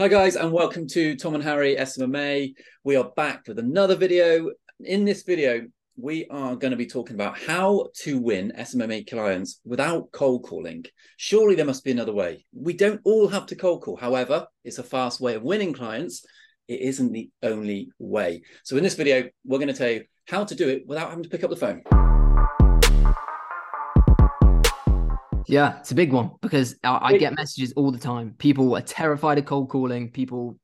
Hi guys, and welcome to Tom and Harry SMMA. We are back with another video. In this video, we are going to be talking about how to win SMMA clients without cold calling. Surely there must be another way. We don't all have to cold call. However, it's a fast way of winning clients. It isn't the only way. So in this video, we're going to tell you how to do it without having to pick up the phone. Yeah, it's a big one because I, I, get messages all the time. People are terrified of cold calling. People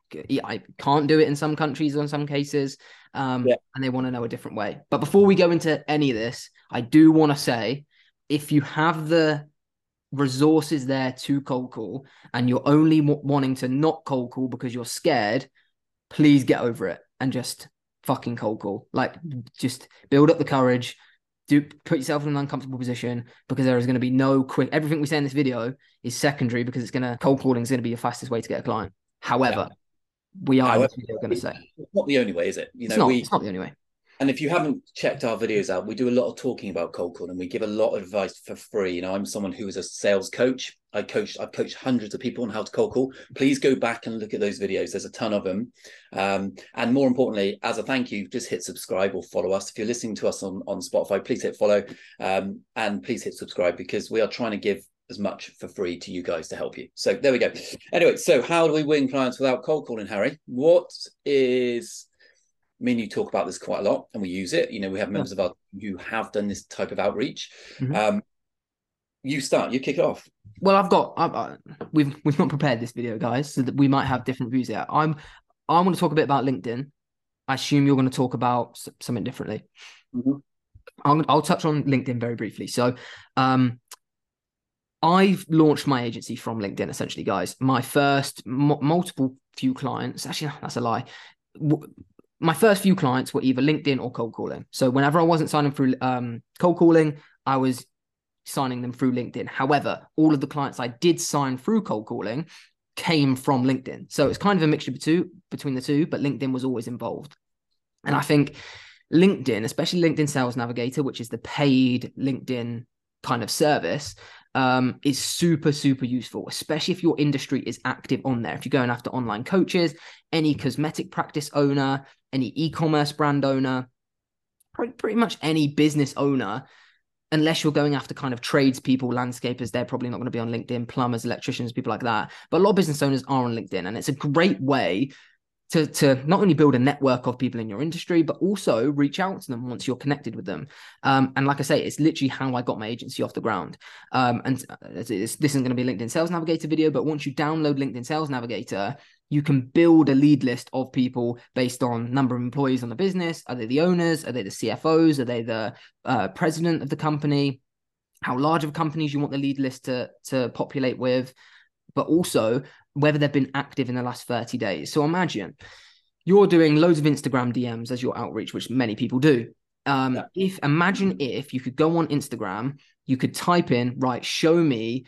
I can't do it in some countries or in some cases, um, yeah. and they want to know a different way. But before we go into any of this, I do want to say if you have the resources there to cold call and you're only wanting to not cold call because you're scared, please get over it and just fucking cold call. Like, just build up the courage do put yourself in an uncomfortable position because there is going to be no quick everything we say in this video is secondary because it's going to cold calling is going to be the fastest way to get a client. However yeah. we are However, going to say it's not the only way is it? You know it's not, we, it's not the only way and if you haven't checked our videos out, we do a lot of talking about cold calling. And we give a lot of advice for free. You know, I'm someone who is a sales coach. I coach, I've coached hundreds of people on how to cold call. Please go back and look at those videos. There's a ton of them. Um, and more importantly, as a thank you, just hit subscribe or follow us. If you're listening to us on, on Spotify, please hit follow um, and please hit subscribe because we are trying to give as much for free to you guys to help you. So there we go. Anyway, so how do we win clients without cold calling, Harry? What is me and you talk about this quite a lot and we use it. You know, we have members yeah. of our who have done this type of outreach. Mm-hmm. Um, you start, you kick it off. Well, I've got, I, I, we've we've not prepared this video, guys, so that we might have different views here. I'm, I want to talk a bit about LinkedIn. I assume you're going to talk about something differently. Mm-hmm. I'll, I'll touch on LinkedIn very briefly. So, um, I've launched my agency from LinkedIn, essentially, guys. My first m- multiple few clients, actually, that's a lie my first few clients were either LinkedIn or cold calling. So whenever I wasn't signing through um, cold calling, I was signing them through LinkedIn. However, all of the clients I did sign through cold calling came from LinkedIn. So it's kind of a mixture between the two, but LinkedIn was always involved. And I think LinkedIn, especially LinkedIn Sales Navigator, which is the paid LinkedIn kind of service, um, is super, super useful, especially if your industry is active on there. If you're going after online coaches, any cosmetic practice owner, any e commerce brand owner, pretty, much any business owner, unless you're going after kind of tradespeople, landscapers, they're probably not going to be on LinkedIn, plumbers, electricians, people like that. But a lot of business owners are on LinkedIn, and it's a great way to to not only build a network of people in your industry, but also reach out to them once you're connected with them. Um, and like I say, it's literally how I got my agency off the ground. Um, and uh, this isn't going to be LinkedIn Sales Navigator video, but once you download LinkedIn Sales Navigator, you can build a lead list of people based on number of employees on the business. Are they the owners? Are they the CFOs? Are they the uh, president of the company? How large of companies you want the lead list to to populate with? but also whether they've been active in the last 30 days. So imagine you're doing loads of Instagram DMs as your outreach, which many people do. Um, yeah. If imagine if you could go on Instagram, you could type in, right, show me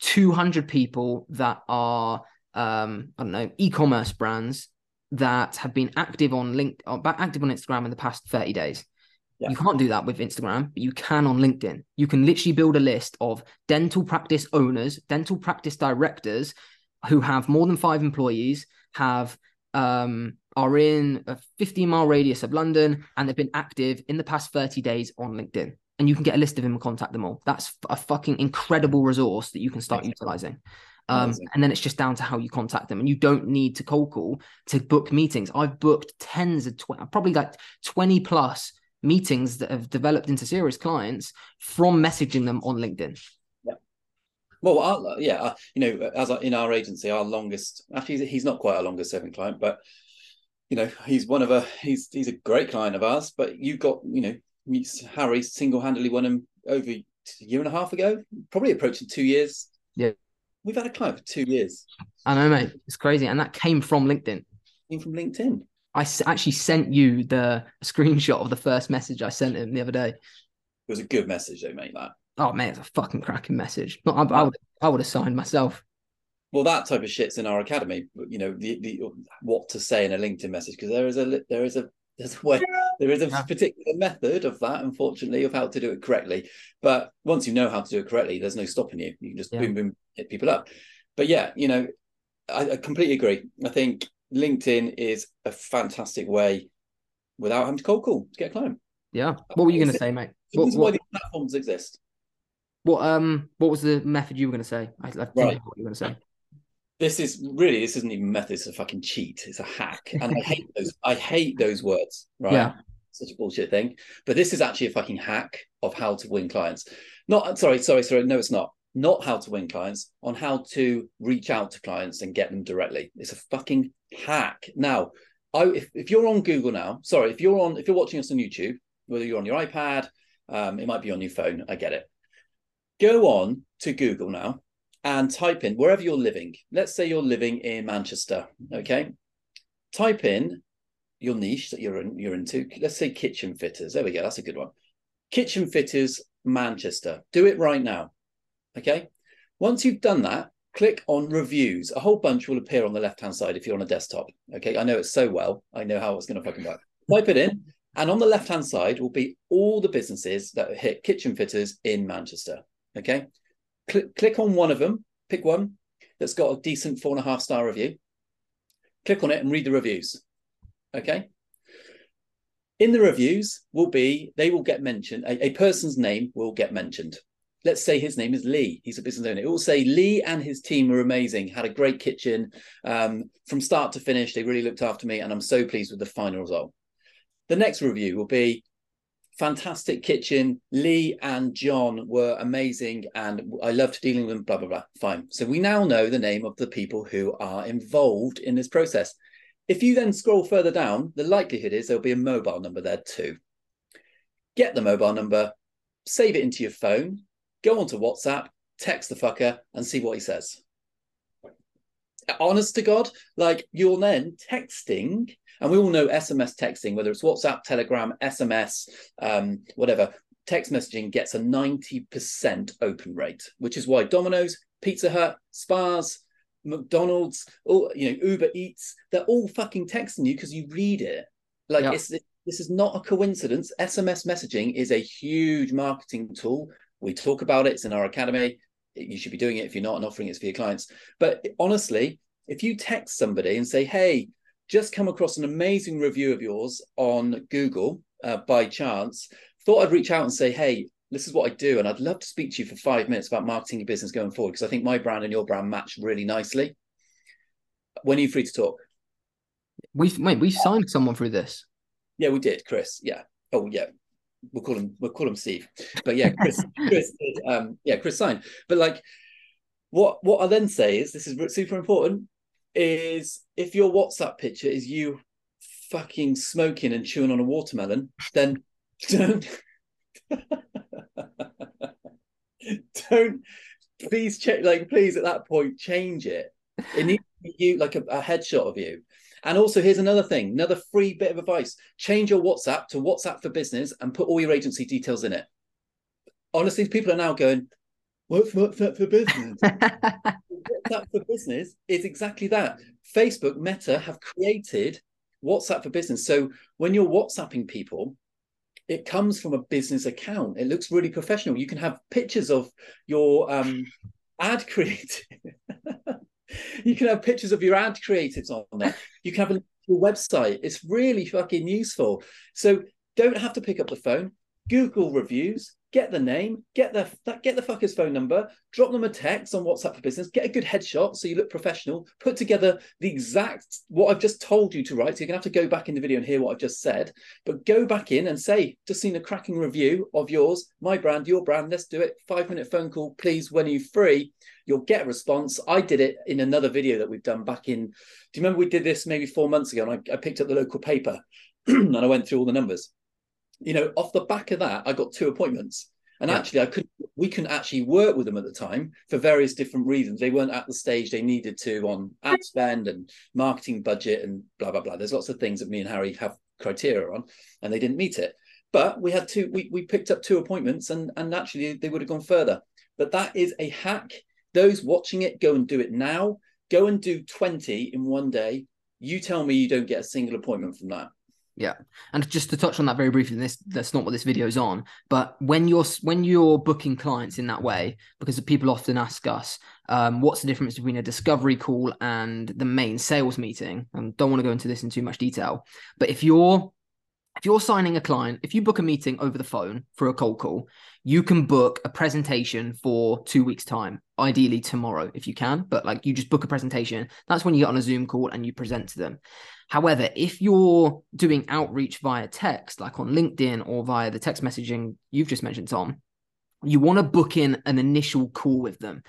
200 people that are, um, I don't know, e-commerce brands that have been active on link, uh, active on Instagram in the past 30 days. Yeah. You can't do that with Instagram, but you can on LinkedIn. You can literally build a list of dental practice owners, dental practice directors who have more than five employees, have um, are in a 15 mile radius of London, and they've been active in the past 30 days on LinkedIn. And you can get a list of them and contact them all. That's a fucking incredible resource that you can start utilizing. Um, and then it's just down to how you contact them. And you don't need to cold call to book meetings. I've booked tens of, tw- probably like 20 plus meetings that have developed into serious clients from messaging them on LinkedIn. Yeah. Well, our, yeah, you know, as in our agency, our longest actually he's not quite our longest serving client, but you know, he's one of a he's he's a great client of ours. But you got you know, Harry single handedly won him over a year and a half ago, probably approaching two years. Yeah, we've had a client for two years. I know, mate. It's crazy, and that came from LinkedIn. Came from LinkedIn. I actually sent you the screenshot of the first message I sent him the other day. It was a good message, though, mate. That Oh man, it's a fucking cracking message. I, I, would I would have signed myself. Well, that type of shit's in our academy. You know, the, the what to say in a LinkedIn message because there is a there is a there's a way there is a particular method of that, unfortunately, of how to do it correctly. But once you know how to do it correctly, there's no stopping you. You can just yeah. boom boom hit people up. But yeah, you know, I, I completely agree. I think LinkedIn is a fantastic way without having to cold call to get a client. Yeah. What were you going to say, mate? What, this is why these platforms exist. What um what was the method you were going to say? I, I right. what you were going to say. This is really this isn't even method. It's a fucking cheat. It's a hack, and I hate those. I hate those words. Right. Yeah. Such a bullshit thing. But this is actually a fucking hack of how to win clients. Not sorry, sorry, sorry. No, it's not. Not how to win clients, on how to reach out to clients and get them directly. It's a fucking hack. Now, I if, if you're on Google now, sorry, if you're on if you're watching us on YouTube, whether you're on your iPad, um, it might be on your phone. I get it. Go on to Google now and type in wherever you're living. Let's say you're living in Manchester. Okay. Type in your niche that you're in, you're into. Let's say kitchen fitters. There we go. That's a good one. Kitchen fitters Manchester. Do it right now. Okay. Once you've done that, click on reviews. A whole bunch will appear on the left hand side if you're on a desktop. Okay. I know it so well. I know how it's going to fucking work. Type it in. And on the left hand side will be all the businesses that hit kitchen fitters in Manchester. Okay. Click, click on one of them, pick one that's got a decent four and a half star review. Click on it and read the reviews. Okay. In the reviews will be, they will get mentioned, a, a person's name will get mentioned let's say his name is Lee. He's a business owner. It will say Lee and his team were amazing. Had a great kitchen um, from start to finish. They really looked after me, and I'm so pleased with the final result. The next review will be fantastic kitchen. Lee and John were amazing, and I loved dealing with them. Blah blah blah. Fine. So we now know the name of the people who are involved in this process. If you then scroll further down, the likelihood is there'll be a mobile number there too. Get the mobile number, save it into your phone, go onto WhatsApp, text the fucker, and see what he says. Honest to God, like you're then texting, and we all know SMS texting, whether it's WhatsApp, Telegram, SMS, um, whatever, text messaging gets a 90% open rate, which is why Domino's, Pizza Hut, Spars, McDonald's, all you know, Uber Eats, they're all fucking texting you because you read it. Like yeah. it's this is not a coincidence. SMS messaging is a huge marketing tool we talk about it. It's in our academy. You should be doing it if you're not and offering it for your clients. But honestly, if you text somebody and say, hey, just come across an amazing review of yours on Google uh, by chance, thought I'd reach out and say, hey, this is what I do. And I'd love to speak to you for five minutes about marketing your business going forward because I think my brand and your brand match really nicely. When are you free to talk? We've mate, we signed someone through this. Yeah, we did, Chris. Yeah. Oh, yeah we'll call him we'll call him Steve. But yeah, Chris, Chris did, um, yeah, Chris signed. But like what what I then say is this is super important is if your WhatsApp picture is you fucking smoking and chewing on a watermelon, then don't don't please check like please at that point change it. It needs to be you like a, a headshot of you. And also, here's another thing, another free bit of advice: change your WhatsApp to WhatsApp for Business and put all your agency details in it. Honestly, people are now going, "What's WhatsApp for Business?" WhatsApp for Business is exactly that. Facebook, Meta have created WhatsApp for Business. So when you're WhatsApping people, it comes from a business account. It looks really professional. You can have pictures of your um, ad creative. you can have pictures of your ad creatives on there. You can have a your website. It's really fucking useful. So don't have to pick up the phone. Google reviews, get the name, get the get the fucker's phone number, drop them a text on WhatsApp for Business, get a good headshot so you look professional, put together the exact what I've just told you to write. So you're gonna have to go back in the video and hear what I've just said, but go back in and say, just seen a cracking review of yours, my brand, your brand. Let's do it. Five minute phone call, please. When are you free? You'll get a response. I did it in another video that we've done back in. Do you remember we did this maybe four months ago? And I, I picked up the local paper and I went through all the numbers you know, off the back of that, I got two appointments. And yeah. actually, I could we couldn't actually work with them at the time for various different reasons. They weren't at the stage they needed to on ad spend and marketing budget and blah blah blah. There's lots of things that me and Harry have criteria on, and they didn't meet it. But we had two. We we picked up two appointments, and and naturally they would have gone further. But that is a hack. Those watching it, go and do it now. Go and do twenty in one day. You tell me you don't get a single appointment from that. Yeah, and just to touch on that very briefly, this that's not what this video is on. But when you're when you're booking clients in that way, because people often ask us, um, what's the difference between a discovery call and the main sales meeting? And don't want to go into this in too much detail, but if you're if you're signing a client, if you book a meeting over the phone for a cold call, you can book a presentation for two weeks' time, ideally tomorrow if you can. But like you just book a presentation. That's when you get on a Zoom call and you present to them. However, if you're doing outreach via text, like on LinkedIn or via the text messaging you've just mentioned, Tom, you want to book in an initial call with them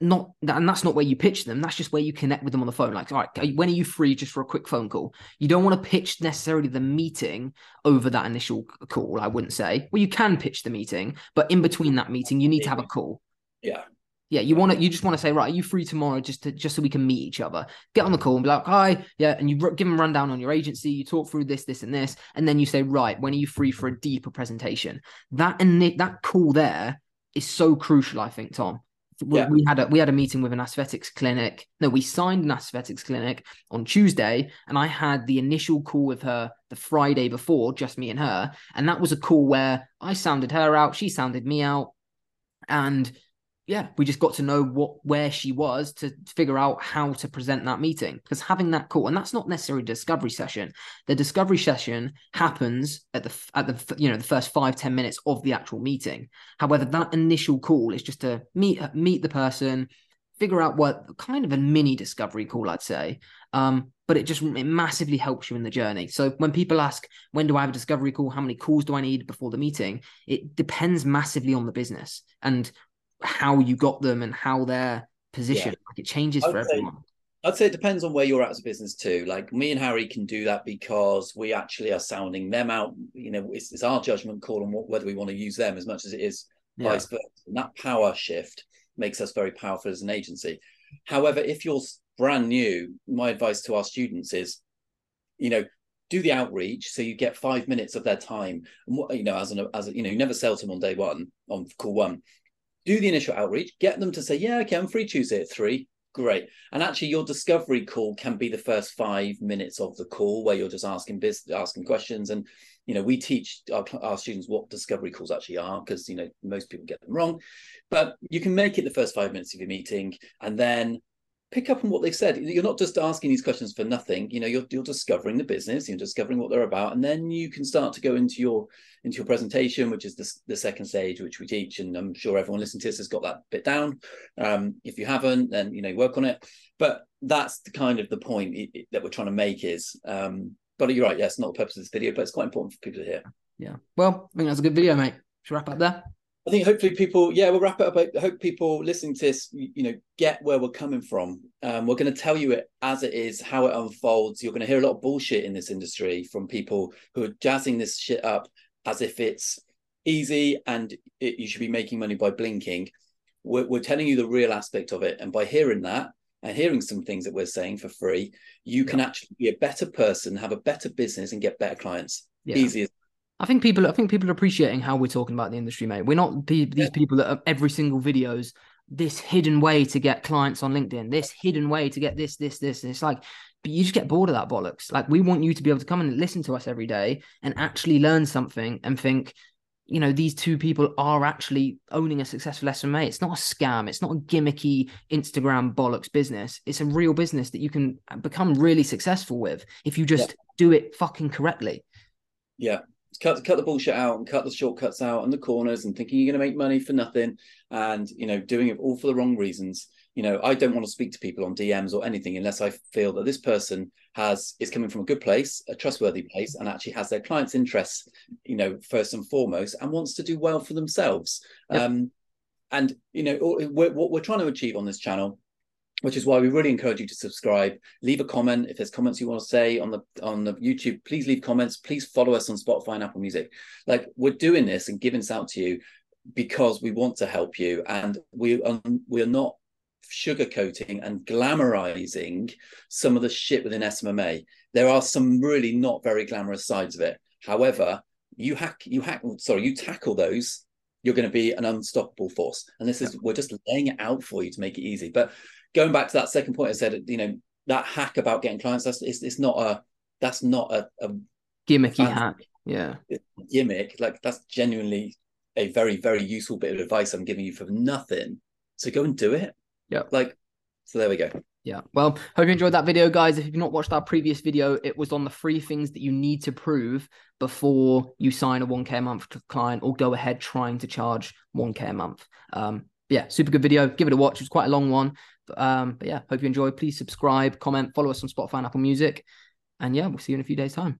not and that's not where you pitch them. That's just where you connect with them on the phone. Like all right when are you free? Just for a quick phone call. You don't want to pitch necessarily the meeting over that initial call i wouldn't say. Well you can pitch the meeting but in between that meeting you need to have a call. Yeah. Yeah you want to you just want to say right are you free tomorrow just to just so we can meet each other? Get on the call and be like hi yeah and you give them a rundown on your agency you talk through this this and this and then you say right when are you free for a deeper presentation? That and that call there is so crucial i think tom yeah. we had a we had a meeting with an aesthetics clinic. No, we signed an aesthetics clinic on Tuesday, and I had the initial call with her the Friday before, just me and her, and that was a call where I sounded her out, she sounded me out, and yeah, we just got to know what where she was to figure out how to present that meeting. Because having that call, and that's not necessarily a discovery session. The discovery session happens at the at the you know the first five ten minutes of the actual meeting. However, that initial call is just to meet meet the person, figure out what kind of a mini discovery call, I'd say. Um, but it just it massively helps you in the journey. So when people ask, when do I have a discovery call? How many calls do I need before the meeting? It depends massively on the business. And how you got them and how they're positioned. Yeah. Like it changes for say, everyone. I'd say it depends on where you're at as a business too. Like me and Harry can do that because we actually are sounding them out. You know, it's, it's our judgment call on what, whether we want to use them as much as it is yeah. vice versa. And that power shift makes us very powerful as an agency. However, if you're brand new, my advice to our students is, you know, do the outreach so you get five minutes of their time. And what you know, as an as a, you know, you never sell to them on day one on call one do the initial outreach, get them to say, yeah, okay, I'm free Tuesday at three. Great. And actually, your discovery call can be the first five minutes of the call where you're just asking business, asking questions. And, you know, we teach our, our students what discovery calls actually are because, you know, most people get them wrong. But you can make it the first five minutes of your meeting and then pick up on what they've said. You're not just asking these questions for nothing. You know, you're you're discovering the business, you're discovering what they're about, and then you can start to go into your into your presentation, which is the, the second stage, which we teach. And I'm sure everyone listening to this has got that bit down. Um, if you haven't, then you know work on it. But that's the kind of the point it, it, that we're trying to make is. Um, but you're right. Yes, not the purpose of this video, but it's quite important for people to hear. Yeah. Well, I think that's a good video, mate. Should wrap up there. I think hopefully people, yeah, we'll wrap it up. I hope people listening to this, you know, get where we're coming from. Um, we're going to tell you it as it is, how it unfolds. You're going to hear a lot of bullshit in this industry from people who are jazzing this shit up as if it's easy and it, you should be making money by blinking. We're, we're telling you the real aspect of it, and by hearing that and hearing some things that we're saying for free, you can actually be a better person, have a better business, and get better clients. Yeah. Easy as I think people, I think people are appreciating how we're talking about the industry, mate. We're not these yeah. people that are every single videos this hidden way to get clients on LinkedIn, this hidden way to get this, this, this. And it's like, but you just get bored of that bollocks. Like we want you to be able to come and listen to us every day and actually learn something and think, you know, these two people are actually owning a successful SMMA. It's not a scam. It's not a gimmicky Instagram bollocks business. It's a real business that you can become really successful with if you just yeah. do it fucking correctly. Yeah, cut cut the bullshit out and cut the shortcuts out and the corners and thinking you're going to make money for nothing and you know doing it all for the wrong reasons. You know i don't want to speak to people on dms or anything unless i feel that this person has is coming from a good place a trustworthy place and actually has their clients interests you know first and foremost and wants to do well for themselves. Um and you know what we're trying to achieve on this channel which is why we really encourage you to subscribe. Leave a comment. If there's comments you want to say on the on the youtube please leave comments. Please follow us on spotify and apple music. Like we're doing this and giving this out to you because we want to help you and we um, we're not sugarcoating and glamorizing some of the shit within smma there are some really not very glamorous sides of it. However you hack you hack sorry you tackle those you're going to be an unstoppable force. And this is we're just laying it out for you to make it easy. But going back to that second point, I said, you know, that hack about getting clients, that's it's, it's not a that's not a, a gimmicky hack. Yeah. Gimmick, like that's genuinely a very, very useful bit of advice I'm giving you for nothing. So go and do it. Yeah. Like, so there we go. Yeah. Well, hope you enjoyed that video, guys. If you've not watched our previous video, it was on the three things that you need to prove before you sign a 1K a month client or go ahead trying to charge 1K a month. Um, yeah, super good video. Give it a watch. It's quite a long one. Um, but yeah, hope you enjoy. Please subscribe, comment, follow us on Spotify and Apple Music. And yeah, we'll see you in a few days' time.